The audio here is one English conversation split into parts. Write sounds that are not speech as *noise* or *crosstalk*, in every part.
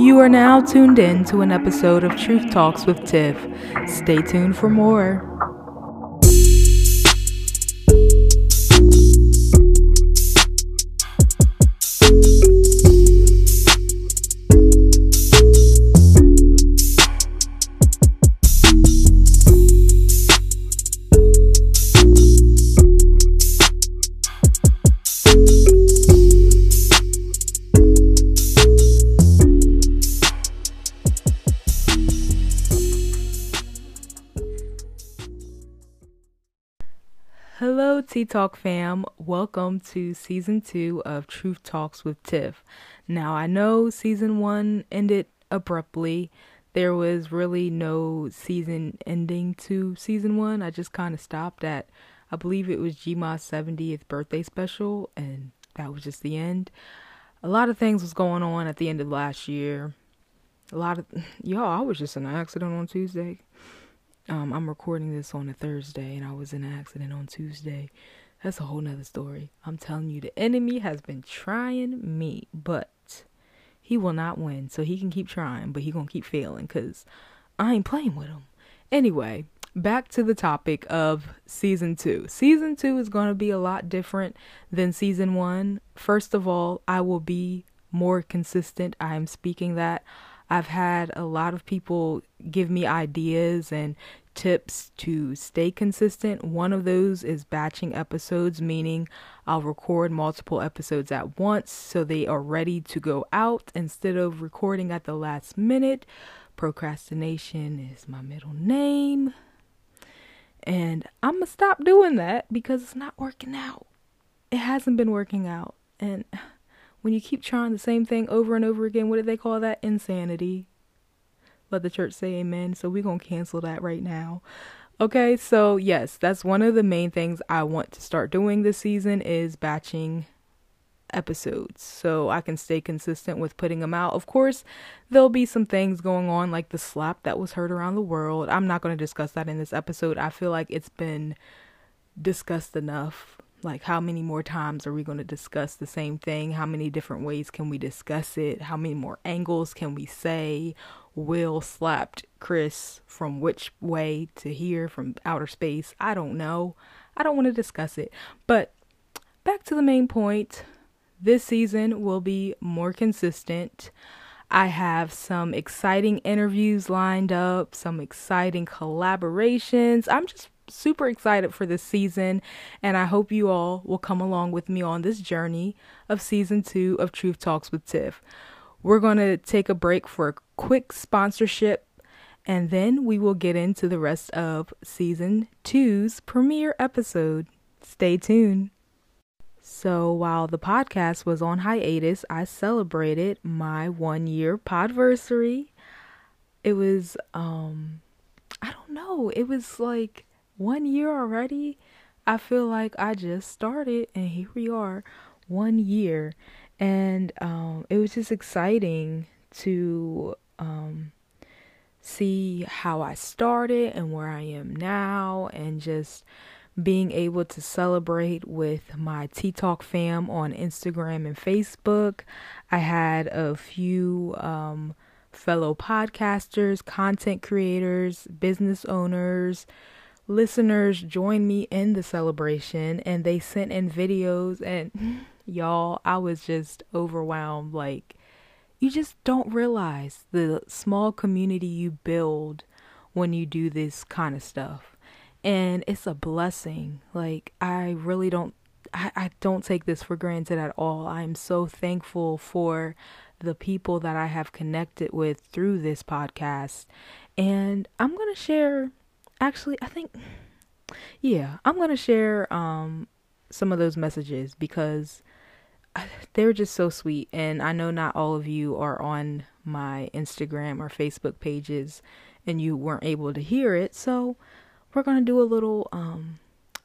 You are now tuned in to an episode of Truth Talks with Tiff. Stay tuned for more. Hello, Tea Talk fam. Welcome to season two of Truth Talks with Tiff. Now, I know season one ended abruptly. There was really no season ending to season one. I just kind of stopped at, I believe it was Gma's 70th birthday special, and that was just the end. A lot of things was going on at the end of last year. A lot of, *laughs* y'all, I was just in an accident on Tuesday. Um, I'm recording this on a Thursday and I was in an accident on Tuesday. That's a whole nother story. I'm telling you, the enemy has been trying me, but he will not win. So he can keep trying, but he gonna keep failing because I ain't playing with him. Anyway, back to the topic of season two. Season two is gonna be a lot different than season one. First of all, I will be more consistent. I am speaking that. I've had a lot of people give me ideas and tips to stay consistent. One of those is batching episodes, meaning I'll record multiple episodes at once so they are ready to go out instead of recording at the last minute. Procrastination is my middle name. And I'm going to stop doing that because it's not working out. It hasn't been working out. And when you keep trying the same thing over and over again, what do they call that? Insanity. Let the church say amen. So we're going to cancel that right now. Okay, so yes, that's one of the main things I want to start doing this season is batching episodes so I can stay consistent with putting them out. Of course, there'll be some things going on like the slap that was heard around the world. I'm not going to discuss that in this episode. I feel like it's been discussed enough like, how many more times are we going to discuss the same thing? How many different ways can we discuss it? How many more angles can we say? Will slapped Chris from which way to here from outer space? I don't know. I don't want to discuss it. But back to the main point. This season will be more consistent. I have some exciting interviews lined up, some exciting collaborations. I'm just super excited for this season, and I hope you all will come along with me on this journey of season two of Truth Talks with Tiff. We're going to take a break for quick sponsorship, and then we will get into the rest of season two's premiere episode. Stay tuned. So, while the podcast was on hiatus, I celebrated my one year podversary. It was, um, I don't know, it was like one year already. I feel like I just started and here we are, one year. And um, it was just exciting to um, see how I started and where I am now, and just being able to celebrate with my Tea Talk fam on Instagram and Facebook. I had a few um, fellow podcasters, content creators, business owners listeners joined me in the celebration and they sent in videos and *laughs* y'all I was just overwhelmed like you just don't realize the small community you build when you do this kind of stuff and it's a blessing like I really don't I, I don't take this for granted at all. I'm so thankful for the people that I have connected with through this podcast. And I'm going to share actually i think yeah i'm gonna share um some of those messages because they're just so sweet and i know not all of you are on my instagram or facebook pages and you weren't able to hear it so we're gonna do a little um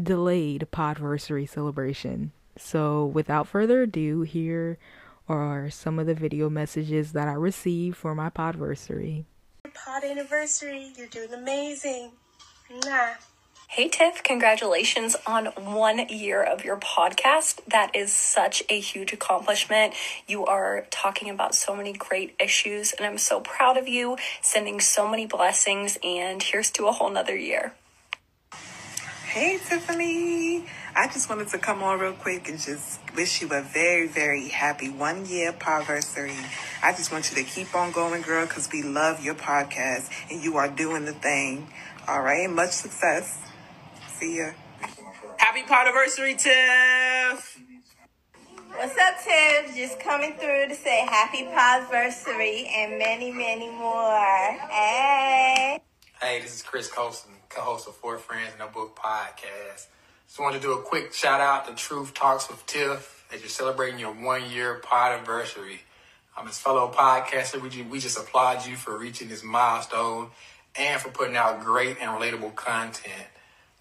delayed podversary celebration. So without further ado here are some of the video messages that i received for my podversary. Pod anniversary you're doing amazing. Nah. Hey Tiff, congratulations on one year of your podcast. That is such a huge accomplishment. You are talking about so many great issues, and I'm so proud of you, sending so many blessings, and here's to a whole nother year. Hey Tiffany, I just wanted to come on real quick and just wish you a very, very happy one year anniversary. I just want you to keep on going, girl, because we love your podcast and you are doing the thing. All right, much success. See. Happy anniversary, Tiff! What's up, Tiff? Just coming through to say happy anniversary and many, many more. Hey. Hey, this is Chris Colson, co-host of Four Friends and a Book podcast. Just wanted to do a quick shout out to Truth Talks with Tiff as you're celebrating your one year pod anniversary. Um, as fellow podcaster, we, we just applaud you for reaching this milestone and for putting out great and relatable content.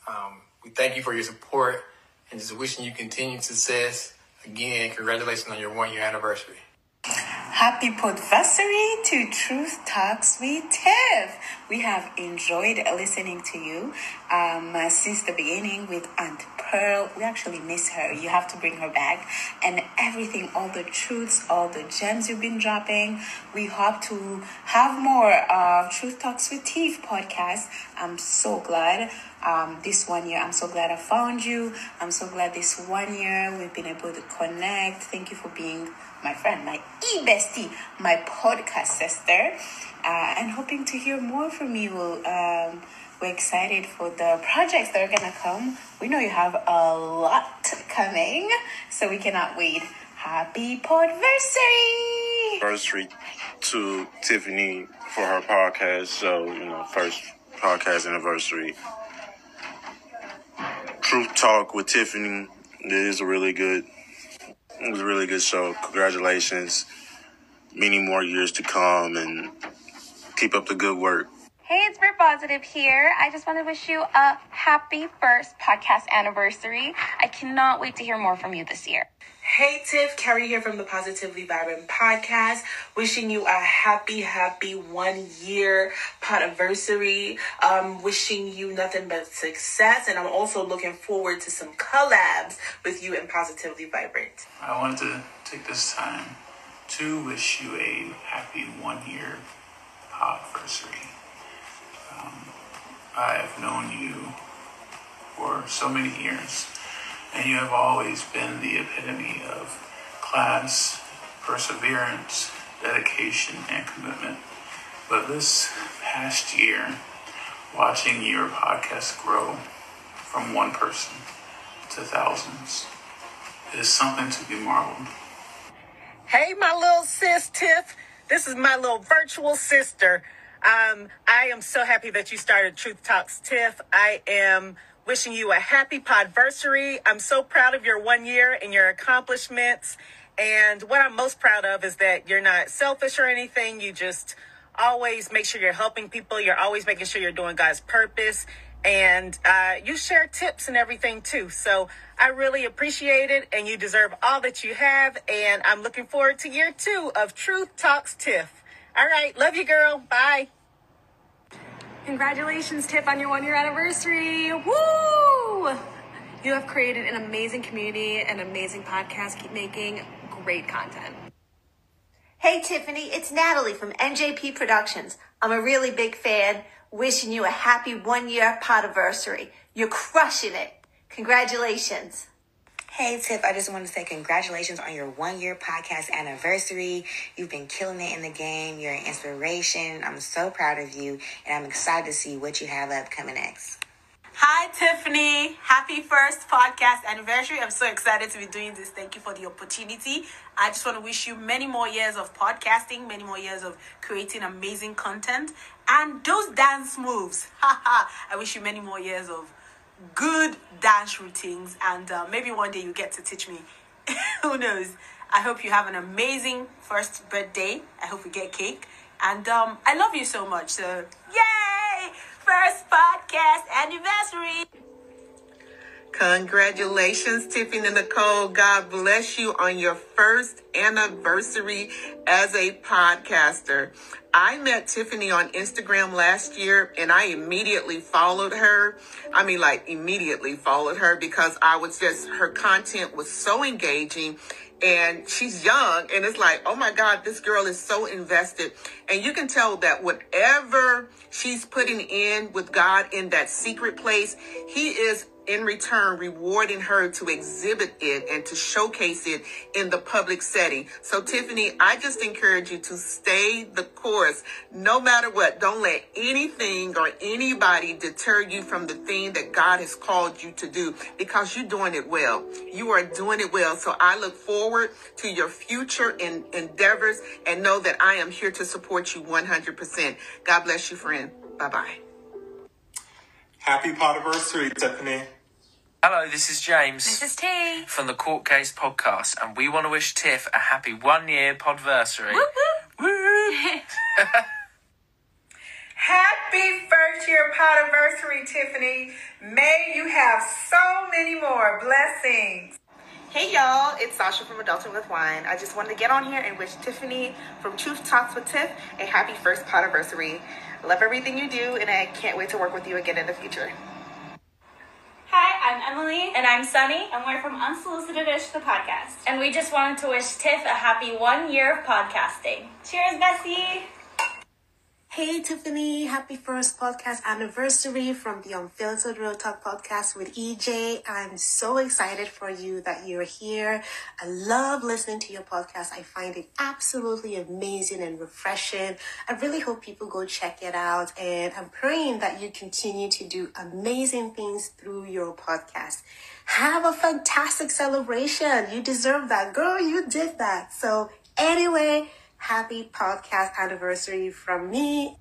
Um, we thank you for your support and just wishing you continued success. Again, congratulations on your one year anniversary. Happy podversary to Truth Talks with Tiff. We have enjoyed listening to you um, since the beginning with Aunt Pearl. We actually miss her. You have to bring her back. And everything, all the truths, all the gems you've been dropping. We hope to have more uh, Truth Talks with Tiff podcast. I'm so glad um, this one year. I'm so glad I found you. I'm so glad this one year we've been able to connect. Thank you for being my friend, my e bestie, my podcast sister, uh, and hoping to hear more from you. Um, we're excited for the projects that are gonna come. We know you have a lot coming, so we cannot wait. Happy podversary! Anniversary to Tiffany for her podcast. So you know, first podcast anniversary. Truth Talk with Tiffany. It is a really good it was a really good show. Congratulations. Many more years to come and keep up the good work. Hey, it's Brit Positive here. I just want to wish you a happy first podcast anniversary. I cannot wait to hear more from you this year. Hey Tiff, Carrie here from the Positively Vibrant podcast. Wishing you a happy, happy one year anniversary. Um, wishing you nothing but success, and I'm also looking forward to some collabs with you and Positively Vibrant. I wanted to take this time to wish you a happy one year anniversary. Um, I've known you for so many years and you have always been the epitome of class, perseverance, dedication, and commitment. But this past year, watching your podcast grow from one person to thousands is something to be marveled. Hey, my little sis Tiff. This is my little virtual sister. Um, I am so happy that you started Truth Talks Tiff. I am wishing you a happy podversary. I'm so proud of your one year and your accomplishments. And what I'm most proud of is that you're not selfish or anything. You just always make sure you're helping people. You're always making sure you're doing God's purpose. And uh, you share tips and everything too. So I really appreciate it. And you deserve all that you have. And I'm looking forward to year two of Truth Talks Tiff. All right. Love you, girl. Bye. Congratulations, Tip, on your one year anniversary. Woo! You have created an amazing community, an amazing podcast. Keep making great content. Hey, Tiffany, it's Natalie from NJP Productions. I'm a really big fan. Wishing you a happy one year anniversary. You're crushing it. Congratulations. Hey Tiff, I just want to say congratulations on your one year podcast anniversary. You've been killing it in the game. You're an inspiration. I'm so proud of you, and I'm excited to see what you have upcoming next. Hi, Tiffany. Happy first podcast anniversary. I'm so excited to be doing this. Thank you for the opportunity. I just want to wish you many more years of podcasting, many more years of creating amazing content, and those dance moves. *laughs* I wish you many more years of good dance routines and uh, maybe one day you get to teach me. *laughs* Who knows? I hope you have an amazing first birthday. I hope we get cake. And um, i love you so much. So yay! First podcast anniversary Congratulations, Tiffany Nicole. God bless you on your first anniversary as a podcaster. I met Tiffany on Instagram last year and I immediately followed her. I mean, like, immediately followed her because I was just, her content was so engaging and she's young and it's like oh my god this girl is so invested and you can tell that whatever she's putting in with god in that secret place he is in return rewarding her to exhibit it and to showcase it in the public setting. So Tiffany, I just encourage you to stay the course no matter what. Don't let anything or anybody deter you from the thing that God has called you to do because you're doing it well. You are doing it well. So I look forward to your future in, endeavors and know that I am here to support you 100%. God bless you, friend. Bye bye. Happy anniversary, Tiffany. Hello, this is James. This is T. From the Court Case Podcast, and we want to wish Tiff a happy one year podversary. *laughs* Happy first year anniversary, Tiffany. May you have so many more blessings. Hey y'all, it's Sasha from Adulting with Wine. I just wanted to get on here and wish Tiffany from Truth Talks with Tiff a happy first anniversary. Love everything you do, and I can't wait to work with you again in the future. Hi, I'm Emily. And I'm Sunny. And we're from Unsolicited Ish, the podcast. And we just wanted to wish Tiff a happy one year of podcasting. Cheers, Bessie! Hey Tiffany, happy first podcast anniversary from the Unfiltered Real Talk podcast with EJ. I'm so excited for you that you're here. I love listening to your podcast. I find it absolutely amazing and refreshing. I really hope people go check it out and I'm praying that you continue to do amazing things through your podcast. Have a fantastic celebration. You deserve that. Girl, you did that. So anyway, happy podcast anniversary from me.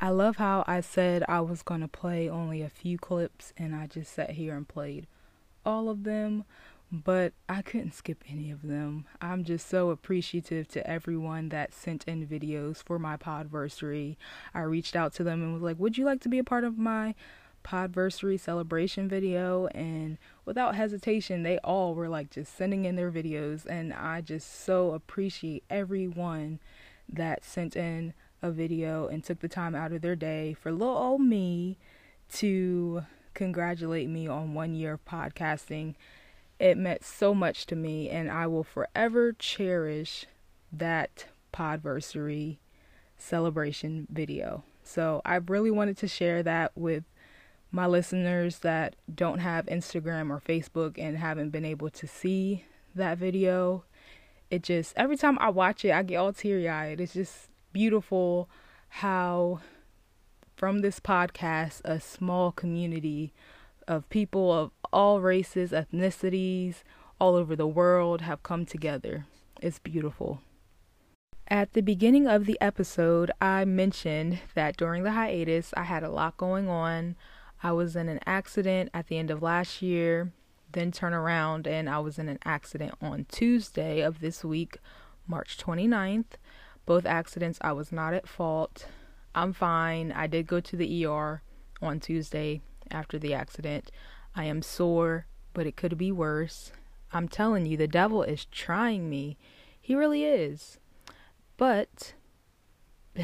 I love how I said I was going to play only a few clips and I just sat here and played all of them, but I couldn't skip any of them. I'm just so appreciative to everyone that sent in videos for my podversary. I reached out to them and was like, "Would you like to be a part of my podversary celebration video and without hesitation they all were like just sending in their videos and I just so appreciate everyone that sent in a video and took the time out of their day for little old me to congratulate me on one year of podcasting. It meant so much to me and I will forever cherish that podversary celebration video. So I really wanted to share that with my listeners that don't have Instagram or Facebook and haven't been able to see that video, it just every time I watch it, I get all teary eyed. It's just beautiful how from this podcast, a small community of people of all races, ethnicities, all over the world have come together. It's beautiful. At the beginning of the episode, I mentioned that during the hiatus, I had a lot going on. I was in an accident at the end of last year, then turn around and I was in an accident on Tuesday of this week, March 29th. Both accidents, I was not at fault. I'm fine. I did go to the ER on Tuesday after the accident. I am sore, but it could be worse. I'm telling you, the devil is trying me. He really is. But *sighs*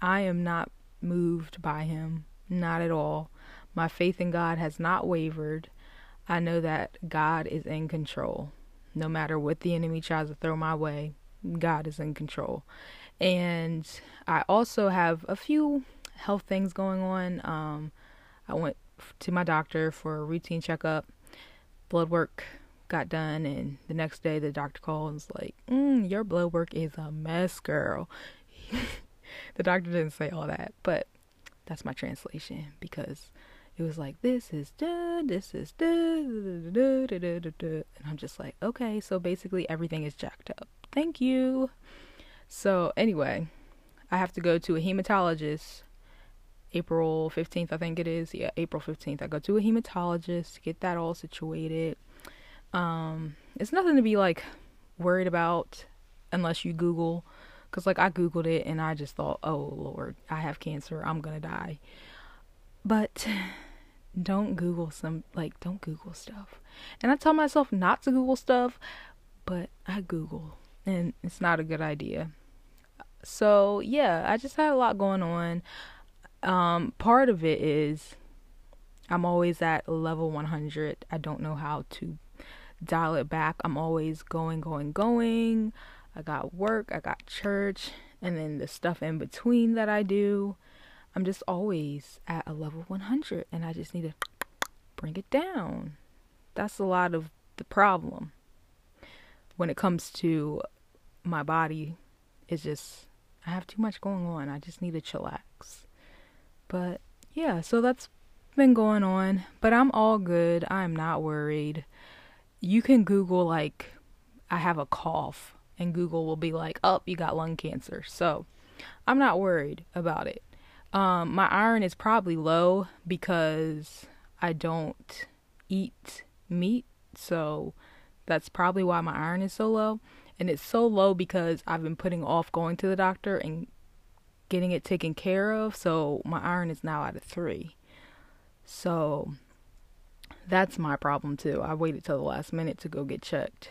I am not moved by him. Not at all. My faith in God has not wavered. I know that God is in control. No matter what the enemy tries to throw my way, God is in control. And I also have a few health things going on. Um, I went to my doctor for a routine checkup. Blood work got done, and the next day the doctor called and was like, mm, "Your blood work is a mess, girl." *laughs* the doctor didn't say all that, but that's my translation because it was like this is da this is da da da da da da and I'm just like okay so basically everything is jacked up. Thank you. So anyway I have to go to a hematologist. April 15th I think it is. Yeah April 15th I go to a hematologist to get that all situated. Um it's nothing to be like worried about unless you google cuz like I googled it and I just thought oh lord I have cancer. I'm going to die. But don't Google some like don't Google stuff. And I tell myself not to Google stuff, but I Google and it's not a good idea. So yeah, I just had a lot going on. Um, part of it is I'm always at level 100. I don't know how to dial it back. I'm always going, going, going. I got work, I got church, and then the stuff in between that I do. I'm just always at a level 100 and I just need to bring it down. That's a lot of the problem when it comes to my body. It's just, I have too much going on. I just need to chillax. But yeah, so that's been going on, but I'm all good. I'm not worried. You can Google, like, I have a cough, and Google will be like, oh, you got lung cancer. So I'm not worried about it. Um, my iron is probably low because I don't eat meat, so that's probably why my iron is so low. And it's so low because I've been putting off going to the doctor and getting it taken care of, so my iron is now at a three. So that's my problem too. I waited till the last minute to go get checked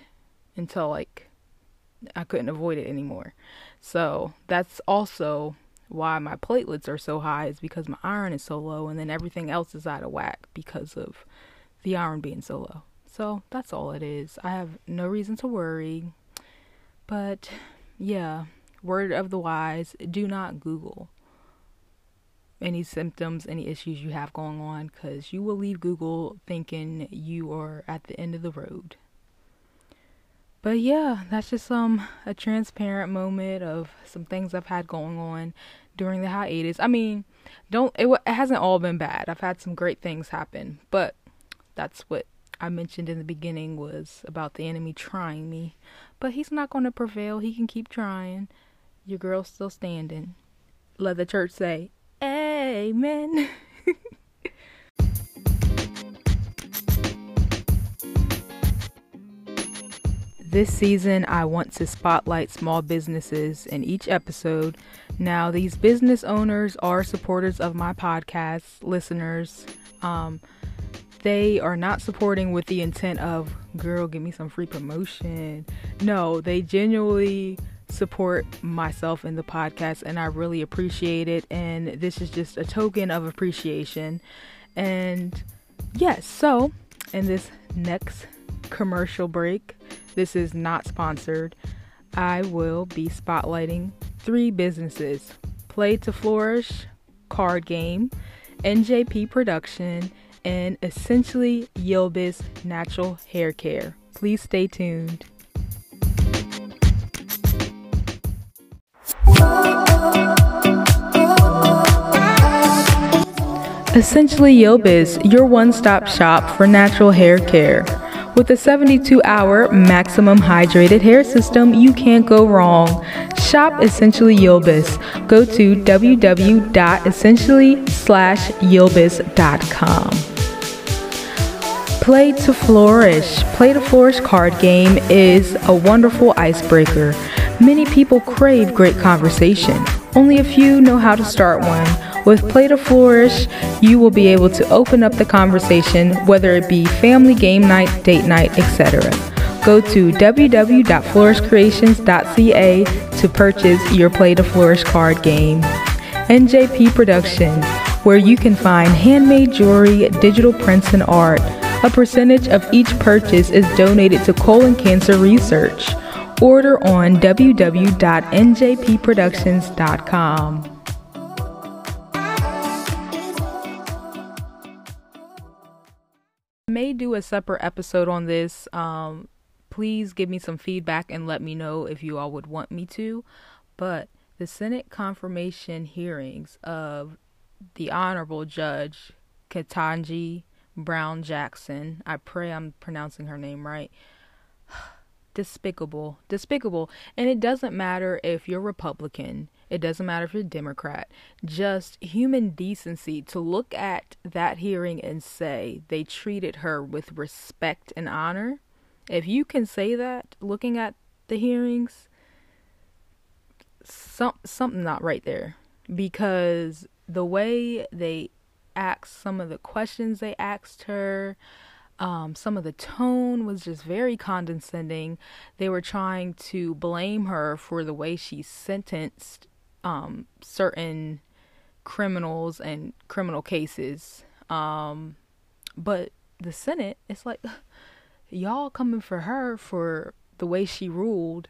until like I couldn't avoid it anymore. So that's also why my platelets are so high is because my iron is so low and then everything else is out of whack because of the iron being so low. So that's all it is. I have no reason to worry. But yeah, word of the wise, do not Google any symptoms, any issues you have going on cuz you will leave Google thinking you are at the end of the road. But yeah, that's just um a transparent moment of some things I've had going on during the hiatus. I mean, don't it, it hasn't all been bad. I've had some great things happen, but that's what I mentioned in the beginning was about the enemy trying me. But he's not going to prevail. He can keep trying. Your girl's still standing. Let the church say, Amen. *laughs* This season, I want to spotlight small businesses in each episode. Now, these business owners are supporters of my podcast, listeners. Um, they are not supporting with the intent of, girl, give me some free promotion. No, they genuinely support myself in the podcast, and I really appreciate it. And this is just a token of appreciation. And yes, so in this next commercial break, this is not sponsored. I will be spotlighting three businesses Play to Flourish, Card Game, NJP Production, and essentially Yilbis Natural Hair Care. Please stay tuned. Essentially Yilbis, your one stop shop for natural hair care. With a 72 hour maximum hydrated hair system, you can't go wrong. Shop Essentially Yilbis. Go to www.essentially-yilbis.com. Play to Flourish. Play to Flourish card game is a wonderful icebreaker. Many people crave great conversation. Only a few know how to start one. With Play to Flourish, you will be able to open up the conversation, whether it be family game night, date night, etc. Go to www.flourishcreations.ca to purchase your Play to Flourish card game. NJP Productions, where you can find handmade jewelry, digital prints, and art. A percentage of each purchase is donated to colon cancer research. Order on www.njpproductions.com. do a separate episode on this. Um, please give me some feedback and let me know if you all would want me to. But the Senate confirmation hearings of the Honorable Judge Ketanji Brown Jackson, I pray I'm pronouncing her name right. *sighs* Despicable. Despicable. And it doesn't matter if you're Republican, it doesn't matter if you're a Democrat. Just human decency to look at that hearing and say they treated her with respect and honor. If you can say that looking at the hearings, some something not right there because the way they asked some of the questions they asked her. Um, some of the tone was just very condescending. They were trying to blame her for the way she sentenced um, certain criminals and criminal cases. Um, but the Senate, it's like *laughs* y'all coming for her for the way she ruled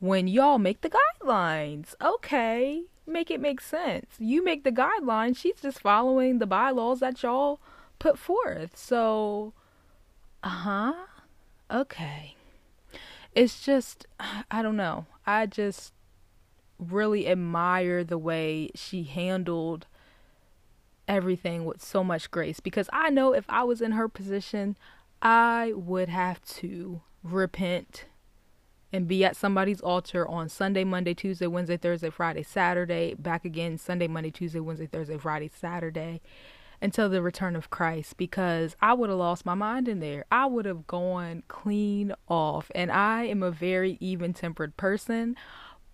when y'all make the guidelines. Okay, make it make sense. You make the guidelines, she's just following the bylaws that y'all put forth. So, uh huh. Okay. It's just, *sighs* I don't know. I just really admire the way she handled everything with so much grace because I know if I was in her position, I would have to repent and be at somebody's altar on Sunday, Monday, Tuesday, Wednesday, Thursday, Friday, Saturday, back again Sunday, Monday, Tuesday, Wednesday, Thursday, Friday, Saturday until the return of Christ because I would have lost my mind in there. I would have gone clean off. And I am a very even tempered person.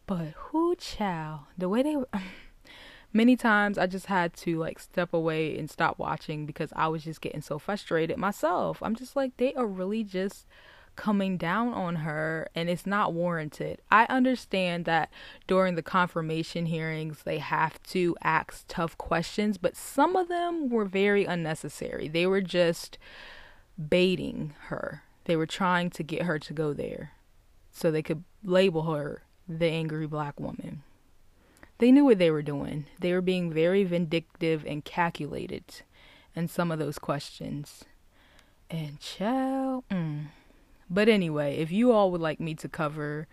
But who chow, the way they *laughs* many times I just had to like step away and stop watching because I was just getting so frustrated myself. I'm just like they are really just coming down on her and it's not warranted. I understand that during the confirmation hearings they have to ask tough questions, but some of them were very unnecessary. They were just baiting her. They were trying to get her to go there so they could label her the angry black woman. They knew what they were doing. They were being very vindictive and calculated in some of those questions. And child, mm. but anyway, if you all would like me to cover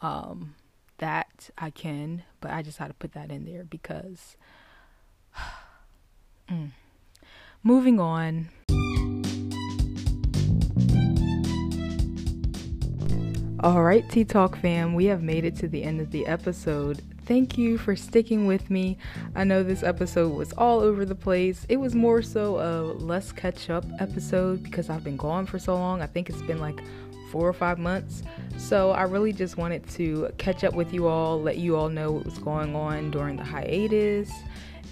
um, that, I can. But I just had to put that in there because. *sighs* mm. Moving on. All right, Tea Talk fam, we have made it to the end of the episode. Thank you for sticking with me. I know this episode was all over the place. It was more so a less catch up episode because I've been gone for so long. I think it's been like four or five months. So I really just wanted to catch up with you all, let you all know what was going on during the hiatus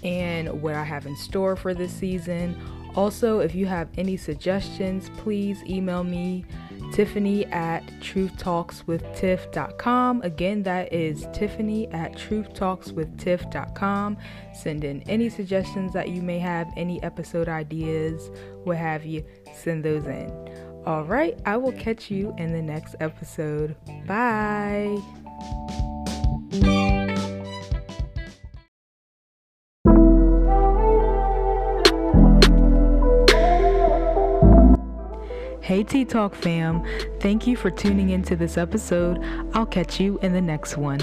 and what I have in store for this season. Also, if you have any suggestions, please email me Tiffany at truthtalkswithtiff.com. Again, that is Tiffany at truthtalkswithtiff.com. Send in any suggestions that you may have, any episode ideas, what have you, send those in. All right, I will catch you in the next episode. Bye. Tea Talk fam, thank you for tuning into this episode. I'll catch you in the next one.